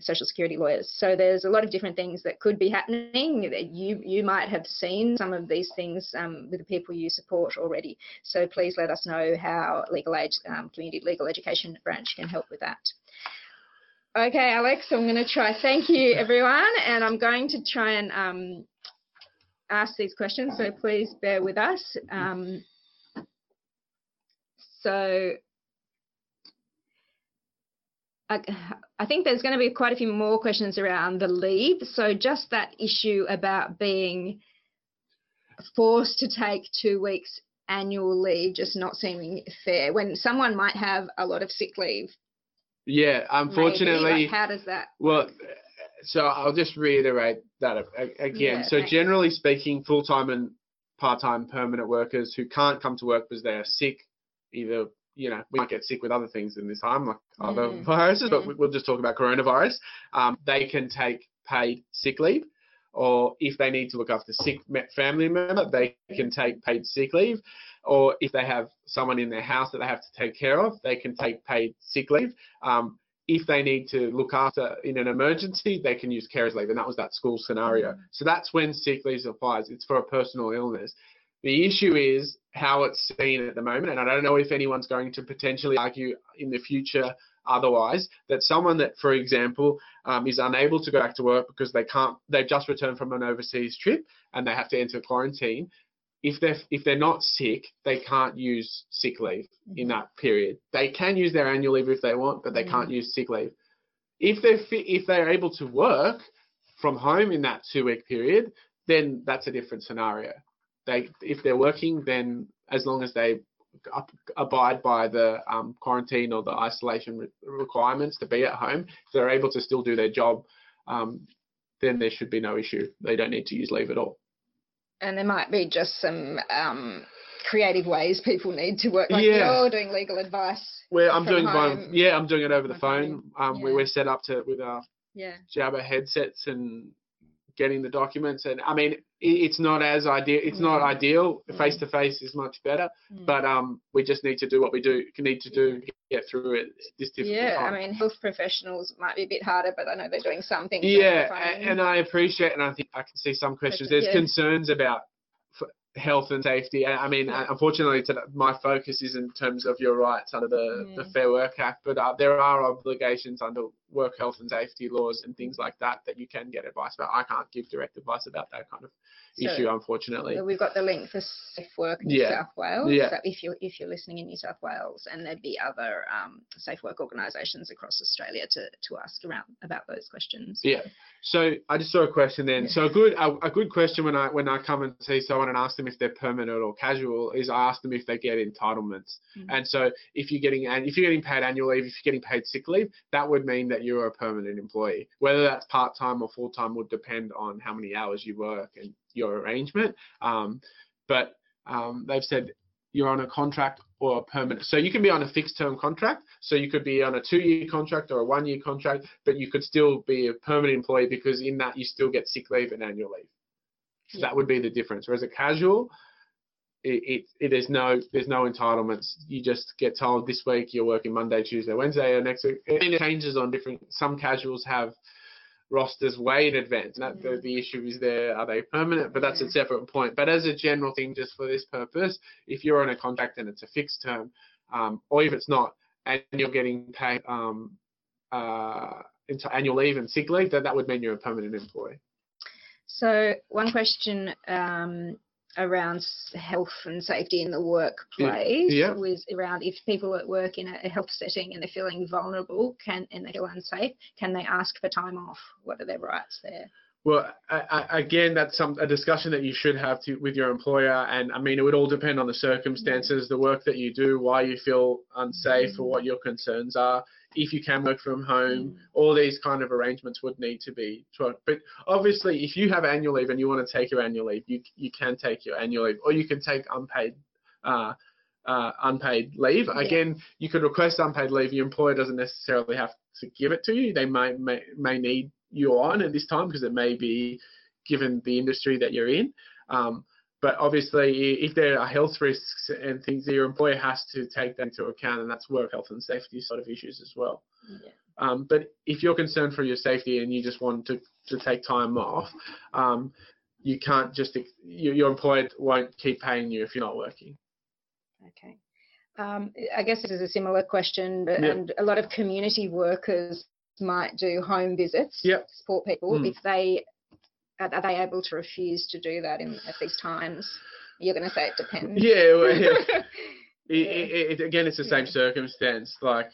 social security lawyers. So there's a lot of different things that could be happening. That You you might have seen some of these things um, with the people you support already. So please let us know how Legal Aid um, Community Legal Education Branch can help with that. Okay, Alex, I'm going to try. Thank you, everyone, and I'm going to try and ask these questions. So please bear with us. Um, so I, I think there's going to be quite a few more questions around the leave. So just that issue about being forced to take two weeks annual leave just not seeming fair when someone might have a lot of sick leave. Yeah, unfortunately, like how does that? well, so I'll just reiterate that again. Yeah, so thanks. generally speaking, full-time and part-time permanent workers who can't come to work because they are sick, either you know we might get sick with other things in this time like other Mm, viruses, but mm. we- we'll just talk about coronavirus. Um, they can take paid sick leave, or if they need to look after sick family member, they can take paid sick leave. Or if they have someone in their house that they have to take care of, they can take paid sick leave. Um, if they need to look after in an emergency, they can use carers leave, and that was that school scenario. Mm. So that's when sick leave applies. It's for a personal illness. The issue is how it's seen at the moment, and I don't know if anyone's going to potentially argue in the future otherwise that someone that, for example, um, is unable to go back to work because they can't, they've just returned from an overseas trip and they have to enter quarantine. If they're if they're not sick, they can't use sick leave in that period. They can use their annual leave if they want, but they can't use sick leave. If they're fit, if they're able to work from home in that two week period, then that's a different scenario. They if they're working, then as long as they up, abide by the um, quarantine or the isolation re- requirements to be at home, if they're able to still do their job, um, then there should be no issue. They don't need to use leave at all. And there might be just some um, creative ways people need to work. Like Yeah. you're doing legal advice. Where I'm doing home. yeah, I'm doing it over the Okay. phone. Um, we Yeah. we're set up to with our Yeah. Jabra headsets and getting the documents. And I mean, it, it's not as ideal. It's not Mm. ideal. Face to face is much better. Mm. But um, we just need to do what we do need to do to get through it this difficult Yeah, time. I mean, health professionals might be a bit harder, but I know they're doing something. Yeah, and I appreciate, and I think I can see some questions. There's yeah. concerns about health and safety. I I mean, Yeah. unfortunately, my focus is in terms of your rights under the, the. Fair Work Act, but uh, there are obligations under work health and safety laws and things like that that you can get advice about. I can't give direct advice about that kind of So- issue, unfortunately. We've got the link for Safe Work New Yeah. South Wales. Yeah. So if you're if you're listening in New South Wales, and there'd be other um, safe work organisations across Australia to, to ask around about those questions. Yeah. So I just saw a question then. Yeah. So a good a, a good question when I when I come and see someone and ask them if they're permanent or casual is I ask them if they get entitlements. Mhm. And so if you're getting and if you're getting paid annual leave, if you're getting paid sick leave, that would mean that you're a permanent employee. Whether that's part time or full time would depend on how many hours you work and your arrangement. Um, but um, they've said you're on a contract or a permanent. So you can be on a fixed term contract. So you could be on a two year contract or a one year contract, but you could still be a permanent employee because in that you still get sick leave and annual leave. So Yeah. that would be the difference. Whereas a casual, it, it, it there's no there's no entitlements. You just get told this week you're working Monday, Tuesday, Wednesday, or next week. Mean, it changes on different. Some casuals have rosters way in advance. And that, the, Mm. the issue is there, are they permanent? But that's a separate point. But as a general thing, just for this purpose, if you're on a contract and it's a fixed term, um, or if it's not, and you're getting paid um, uh, into annual leave and sick leave, then that would mean you're a permanent employee. So one question um, around health and safety in the workplace Yeah. was around if people at work in a health setting and they're feeling vulnerable can and they feel unsafe, can they ask for time off? What are their rights there? Well, I, I, again, that's some a discussion that you should have to, with your employer, and I mean, it would all depend on the circumstances, mm-hmm. the work that you do, why you feel unsafe, or mm-hmm. what your concerns are. If you can work from home, all these kind of arrangements would need to be. tried. But obviously, if you have annual leave and you want to take your annual leave, you you can take your annual leave, or you can take unpaid. Uh, uh, unpaid leave. Yeah. Again, you could request unpaid leave. Your employer doesn't necessarily have to give it to you. They may may, may need you on at this time because it may be given the industry that you're in. Um, but obviously, if there are health risks and things, your employer has to take that into account, and that's work health and safety sort of issues as well. Yeah. Um, but if you're concerned for your safety and you just want to, to take time off, um, you can't just your, your employer won't keep paying you if you're not working. Okay. Um, I guess this is a similar question, but, and a lot of community workers might do home visits Yep. to support people. Mm. If they are, are they able to refuse to do that in at these times? You're going to say it depends. Yeah, well, yeah. [laughs] Yeah. it, it, again, it's the same Yeah. circumstance. Like,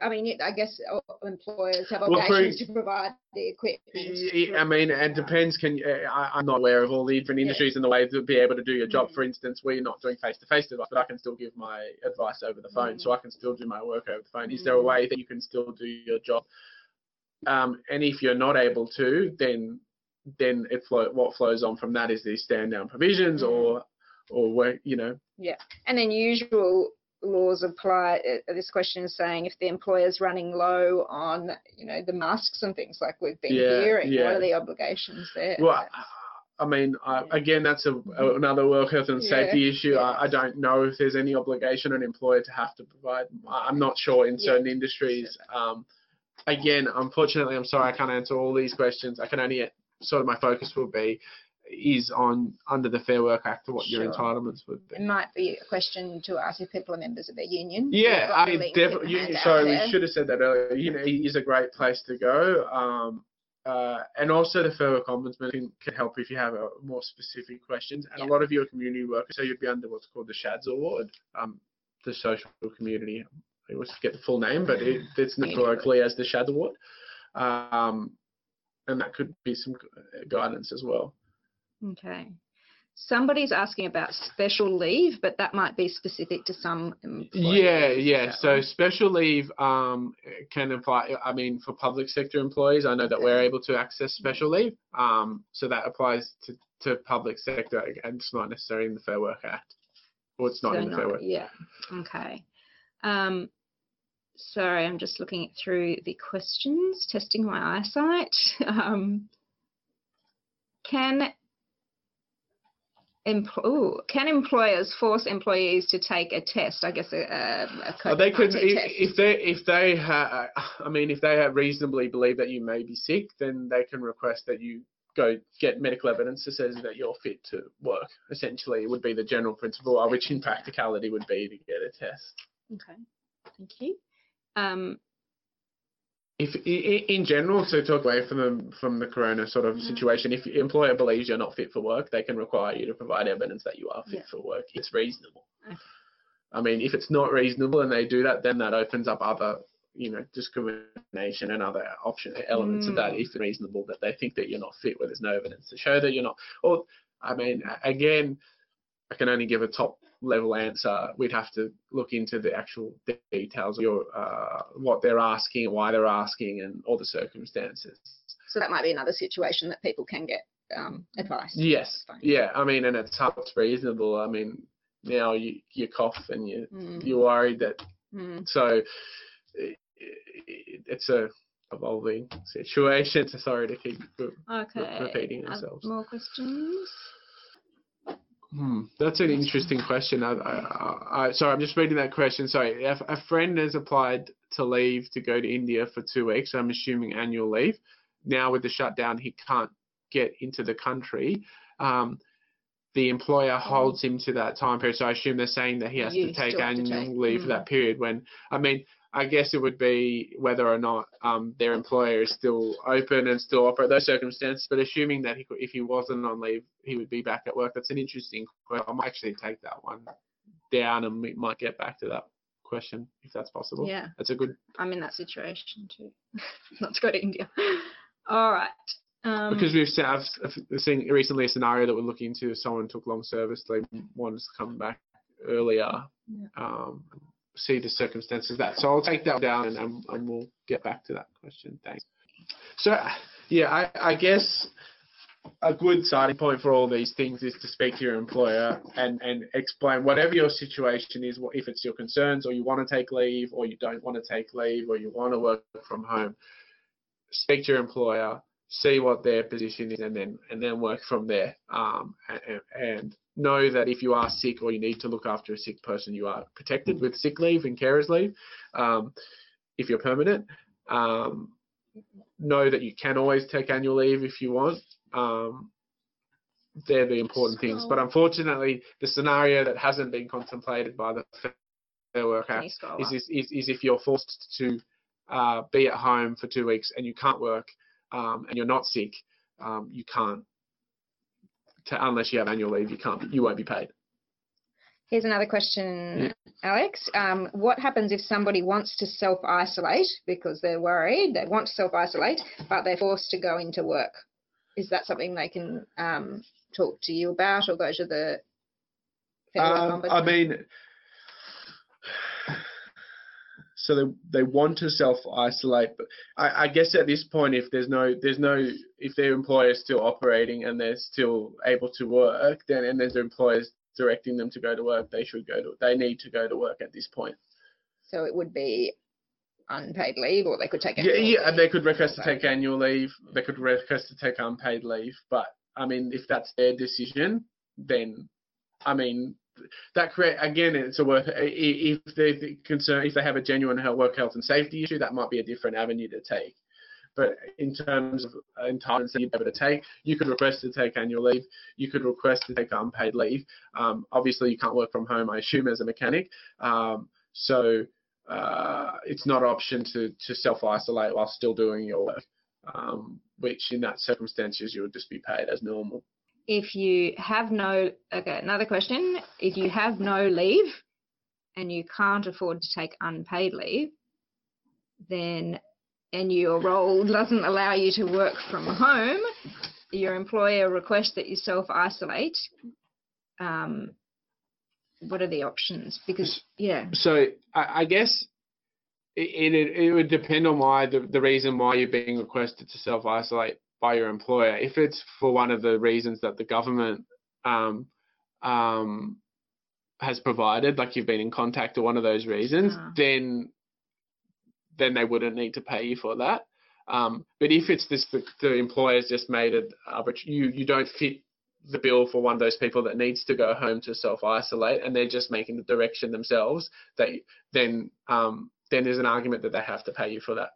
I- mean, I guess employers have Well, for- obligations to provide the equipment. I mean, it depends. Can I, I'm not aware of all the different Yeah. industries and the way to be able to do your job. Mm. For instance, we're not doing face-to-face advice, but I can still give my advice over the phone, so I can still do my work over the phone. Is there a Mm. way that you can still do your job? Um, and if you're not able to, then then it flow, what flows on from that is these stand-down provisions, Mm. or or where you know, yeah And then usual laws apply. uh, This question is saying if the employer's running low on, you know, the masks and things like we've been Yeah, hearing, what are the obligations there? Well, I- mean, I, again, that's a, another work health and Yeah, safety issue. yeah. I, I don't know if there's any obligation on an employer to have to provide. I'm not sure in Yeah. certain industries. Um, again, unfortunately, I'm sorry I can't answer all these questions. I can only sort of my focus will be is on under the Fair Work Act what your entitlements would be. It might be a question to ask if people are members of their union. Yeah, I mean, link in the definitely. Sorry, there. we should have said that earlier. You know, it is a great place to go. Um, uh, and also the Fair Work Ombudsman can, can help if you have uh more specific questions. And Yeah. a lot of your community workers, so you'd be under what's called the SCHADS Award, um, the Social Community. I always forget the full name, but it, it's Community notoriously as the SCHADS Award. Um, and that could be some guidance as well. Okay. Somebody's asking about special leave, but that might be specific to some employers. Yeah, yeah. So special leave um, can apply. I mean, for public sector employees, I know that we're able to access special leave. Um, so that applies to, to public sector, and it's not necessarily in the Fair Work Act, or it's not So in the Fair Work. Yeah. Okay. Um, sorry, I'm just looking through the questions, testing my eyesight. [laughs] Um, can empl- ooh, can employers force employees to take a test? I guess a, a, a Oh, they could if, test. if they if they ha- I mean if they reasonably believe that you may be sick, then they can request that you go get medical evidence that says that you're fit to work. Essentially, it would be the general principle, uh, which in practicality would be to get a test. Okay. Thank you. Um, if in general to talk away from the from the corona sort of Mhm. situation if your employer believes you're not fit for work they can require you to provide evidence that you are fit Yeah. for work it's reasonable Okay. i mean if it's not reasonable and they do that then that opens up other you know discrimination and other option elements of that Mm. if it's reasonable that they think that you're not fit where there's no evidence to show that you're not or i mean again i can only give a top level answer we'd have to look into the actual details of your uh, what they're asking why they're asking and all the circumstances so that might be another situation that people can get um, advice. yes yeah i mean and it's how it's reasonable i mean now you you cough and you Mm, you're worried that mm. so it, it, it's a evolving situation so sorry to keep Okay. repeating ourselves. More questions? Hmm, that's an interesting question. I, I, I, sorry, I'm just reading that question. Sorry, a, a friend has applied to leave to go to India for two weeks. I'm assuming annual leave. Now with the shutdown, he can't get into the country. Um, the employer holds him to that time period. So I assume they're saying that he has You to take have to annual take- leave for mm. that period. When I mean, I guess it would be whether or not um, their employer is still open and still operate those circumstances. But assuming that he could, if he wasn't on leave, he would be back at work. That's an interesting question. I might actually take that one down, and we might get back to that question if that's possible. Yeah. That's a good I'm in that situation too. [laughs] Not to go to India. All right. Um, because we've seen, I've, I've seen recently a scenario that we're looking into. Someone took long service, they wanted to come back earlier. Yeah. Um, see the circumstances of that. So I'll take that down and, and, and we'll get back to that question. Thanks. So yeah, I, I guess a good starting point for all these things is to speak to your employer and, and explain whatever your situation is, if it's your concerns or you want to take leave or you don't want to take leave or you want to work from home, speak to your employer, see what their position is and then and then work from there. Um, and, and know that if you are sick or you need to look after a sick person, you are protected with sick leave and carers leave um, if you're permanent. Um, know that you can always take annual leave if you want. Um, they're the important things. But unfortunately, the scenario that hasn't been contemplated by the Fair Work Act is, is, is, is if you're forced to uh, be at home for two weeks and you can't work um, and you're not sick, um, you can't to, unless you have annual leave, you can't, you won't be paid. Here's another question, Alex. Um, what happens if somebody wants to self isolate because they're worried, they want to self isolate, but they're forced to go into work? Is that something they can um, talk to you about or go to the um, I mean, so they they want to self isolate. But I, I, guess at this point, if there's no there's no if their employer is still operating and they're still able to work, then and there's employers directing them to go to work, they should go to they need to go to work at this point. So it would be unpaid leave, or they could take yeah yeah leave. they could request to take annual leave. They could request to take unpaid leave, but I mean if that's their decision, then I mean that create again it's a work if they concern if they have a genuine health, work health and safety issue that might be a different avenue to take but in terms of entitlements that you're able to take, you could request to take annual leave. You could request to take unpaid leave. Um, obviously, you can't work from home, I assume, as a mechanic. Um, so uh, it's not an option to, to self-isolate while still doing your work, um, which in that circumstances you would just be paid as normal if you have no, okay, another question. If you have no leave and you can't afford to take unpaid leave, then, and your role doesn't allow you to work from home, your employer requests that you self isolate. Um, what are the options? Because, yeah. So I, I guess it, it, it would depend on why the, the reason why you're being requested to self isolate by your employer. If it's for one of the reasons that the government um, um, has provided, like you've been in contact or one of those reasons, uh-huh. then then they wouldn't need to pay you for that. Um, but if it's this, the, the employer's just made it, but you you don't fit the bill for one of those people that needs to go home to self isolate, and they're just making the direction themselves, they then um, then there's an argument that they have to pay you for that.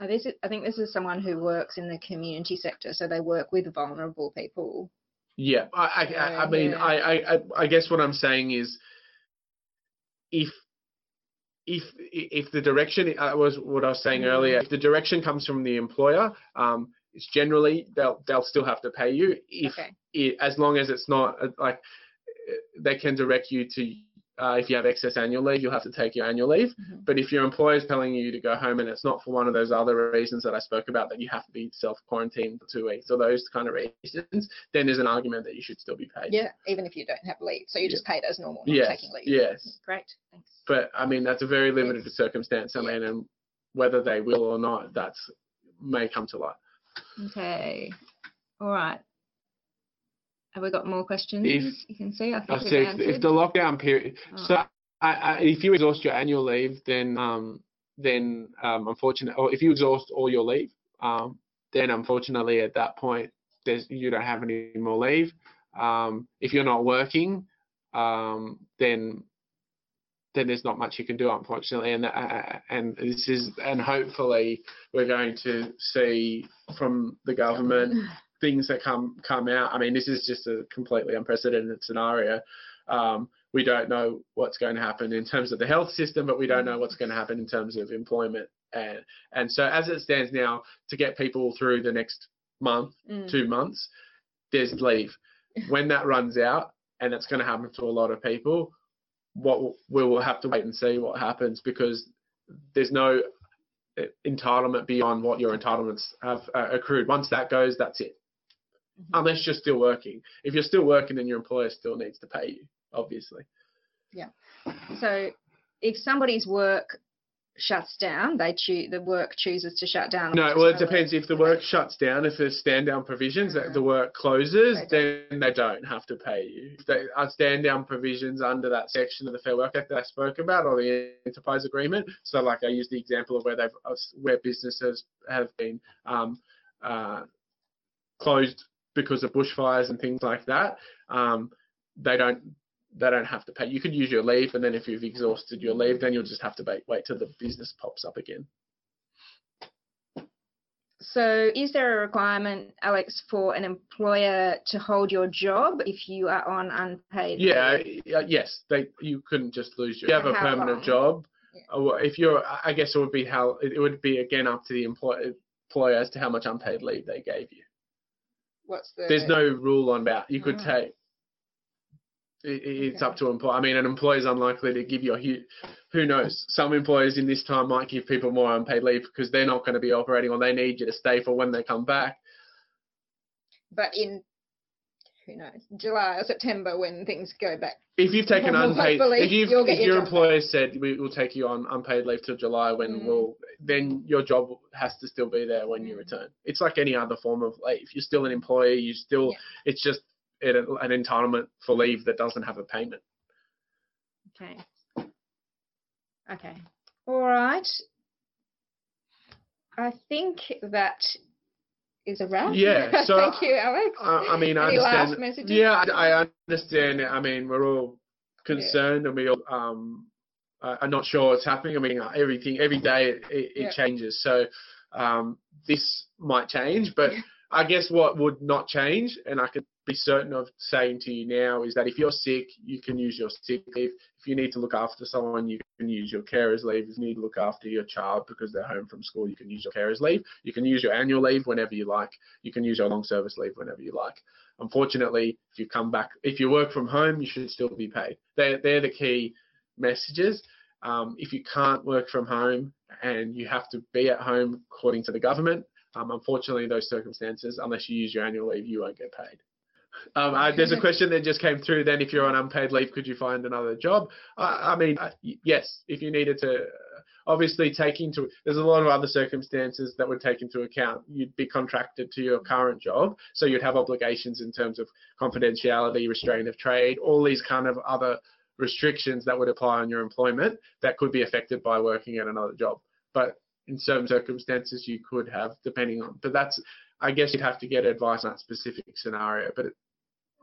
This is, I think this is someone who works in the community sector, so they work with vulnerable people. Yeah, I, I, I mean, yeah. I, I, I guess what I'm saying is, if if if the direction uh, was what I was saying mm. earlier, if the direction comes from the employer, um, it's generally they'll they'll still have to pay you if okay. it, as long as it's not uh, like they can direct you to uh, if you have excess annual leave, you'll have to take your annual leave. Mm-hmm. But if your employer is telling you to go home and it's not for one of those other reasons that I spoke about, that you have to be self quarantined for two weeks or those kind of reasons, then there's an argument that you should still be paid. Yeah, even if you don't have leave. So you're yeah. just paid as normal, not yes. taking leave. Yes. Great. Thanks. But I mean, that's a very limited yes. circumstance. I mean, and whether they will or not, that may come to light. Okay. All right. Have we got more questions? If, you can see, I think I if, if, the lockdown period. Oh. So, I, I, if you exhaust your annual leave, then um, then um, unfortunately, or if you exhaust all your leave, um, then unfortunately at that point, there's you don't have any more leave. Um, if you're not working, um, then then there's not much you can do, unfortunately. And uh, and this is and hopefully we're going to see from the government things that come come out. I mean, this is just a completely unprecedented scenario. Um, we don't know what's going to happen in terms of the health system, but we don't know what's going to happen in terms of employment. And, and so as it stands now, to get people through the next month, Mm. two months, there's leave. [laughs] When that runs out, and it's going to happen to a lot of people, what we'll- have to wait and see what happens because there's no uh, entitlement beyond what your entitlements have uh, accrued. Once that goes, that's it. Mhm. Unless you're still working. If you're still working, then your employer still needs to pay you, obviously. Yeah. So if somebody's work shuts down, they choose the work chooses to shut down. No, well, it depends. If the work shuts down, if there's stand down provisions, that the work closes, They then they don't have to pay you. If there are stand down provisions under that section of the Fair Work Act that I spoke about or the enterprise agreement, so like I used the example of where they've where businesses have been um, uh, closed because of bushfires and things like that, um, they don't they don't have to pay. You could use your leave, and then if you've exhausted your leave, then you'll just have to wait, wait till the business pops up again. So is there a requirement, Alex, for an employer to hold your job if you are on unpaid? Yeah, leave? uh, yes, they you couldn't just lose your. You have a permanent long? job. Yeah. If you're, I guess it would be how it would be again up to the employer employer as to how much unpaid leave they gave you. What's the? There's no rule on that. You could Oh. take. It, it's Okay. up to employer. I mean, an employer's unlikely to give you a huge. Who knows? Some employers in this time might give people more unpaid leave because they're not going to be operating or they need you to stay for when they come back. But in who knows July or September when things go back. If you've taken unpaid, if, you've, if your your employer said we will take you on unpaid leave till July when Mm. we'll, then your job has to still be there when you Mm. return. It's like any other form of leave. You're still an employee. You still, Yeah. it's just an, an entitlement for leave that doesn't have a payment. Okay. Okay. All right. I think that is a wrap. Yeah, [laughs] so Thank you, Alex. I, I mean, I Any understand. Yeah, I, I understand. I mean, we're all concerned and we all um, are not sure what's happening. I mean, uh, everything every day it, it, Yeah. it changes. So um, this might change, but Yeah. I guess what would not change, and I could be certain of saying to you now, is that if you're sick, you can use your sick leave. If you need to look after someone, you can use your carer's leave. If you need to look after your child because they're home from school, you can use your carer's leave. You can use your annual leave whenever you like. You can use your long service leave whenever you like. Unfortunately, if you come back, if you work from home, you should still be paid. They're, they're the key messages. Um, if you can't work from home and you have to be at home according to the government, um, unfortunately, those circumstances, unless you use your annual leave, you won't get paid. Um, uh, there's a question that just came through. Then, if you're on unpaid leave, could you find another job? I, I mean, uh, yes. If you needed to, uh, obviously take into. There's a lot of other circumstances that would take into account. You'd be contracted to your current job, so you'd have obligations in terms of confidentiality, restraint of trade, all these kind of other restrictions that would apply on your employment that could be affected by working at another job. But in certain circumstances, you could have, depending on. But that's, I guess, you'd have to get advice on that specific scenario. But it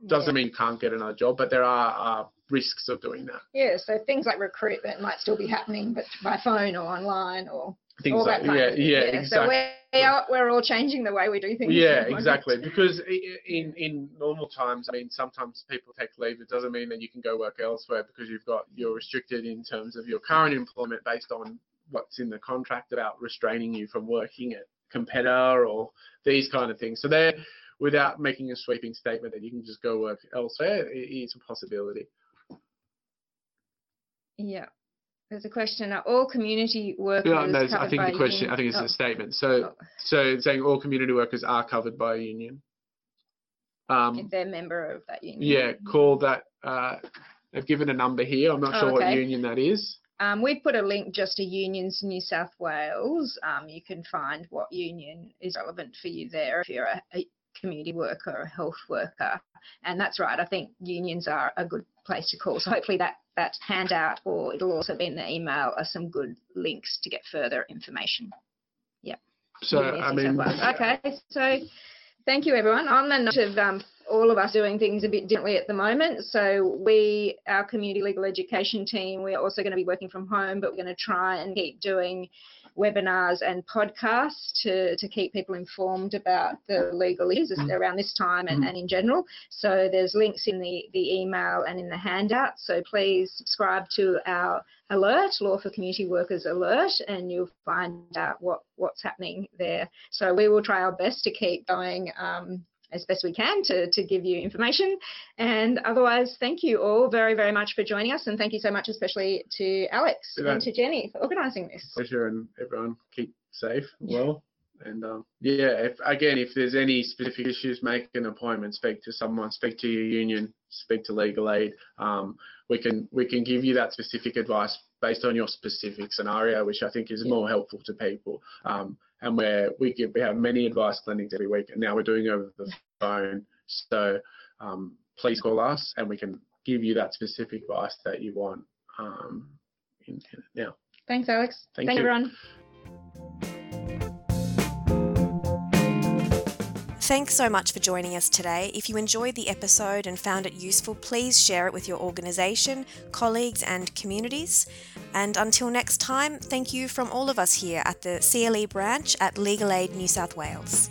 doesn't mean you can't get another job. But there are uh, risks of doing that. Yeah, so things like recruitment might still be happening, but by phone or online or Things all like that yeah, yeah, So exactly. we're, are, we're all changing the way we do things. Yeah, at the moment. exactly. Because in in normal times, I mean, sometimes people take leave. It doesn't mean that you can go work elsewhere because you've got you're restricted in terms of your current employment based on what's in the contract about restraining you from working at competitor or these kind of things. So they're without making a sweeping statement that you can just go work elsewhere. It is a possibility. Yeah. There's a question. Are all community workers Yeah, no, I think by the question. union- I think it's oh, a statement. So oh, so saying all community workers are covered by a union. Um, if they're a member of that union. Yeah, call that. Uh, they've given a number here. I'm not Oh, sure what union that is. Um, we've put a link just to Unions New South Wales. Um, you can find what union is relevant for you there if you're a, a community worker or a health worker. And that's right. I think unions are a good place to call. So hopefully that that handout or it'll also be in the email are some good links to get further information. Yep. So Unions I mean, okay. So thank you everyone. On the note of um, all of us doing things a bit differently at the moment. So we, our community legal education team, we're also going to be working from home, but we're going to try and keep doing webinars and podcasts to, to keep people informed about the legal issues mm. around this time and, mm. and in general. So there's links in the, the email and in the handout. So please subscribe to our alert, Law for Community Workers alert, and you'll find out what, what's happening there. So we will try our best to keep going um, as best we can to, to give you information. And otherwise, thank you all very, very much for joining us. And thank you so much, especially to Alex and to Jenny for organising this. Pleasure, and everyone keep safe, well. And um, yeah, if again, if there's any specific issues, make an appointment, speak to someone, speak to your union, speak to legal aid. Um, we can we can give you that specific advice based on your specific scenario, which I think is yeah. more helpful to people. Um, and where we give we have many advice clinics every week, and now we're doing over the phone. So um, please call us, and we can give you that specific advice that you want. Um, in, in, now. Thanks, Alex. Thank Thanks, you. everyone. Thanks so much for joining us today. If you enjoyed the episode and found it useful, please share it with your organisation, colleagues, and communities. And until next time, thank you from all of us here at the CLE branch at Legal Aid New South Wales.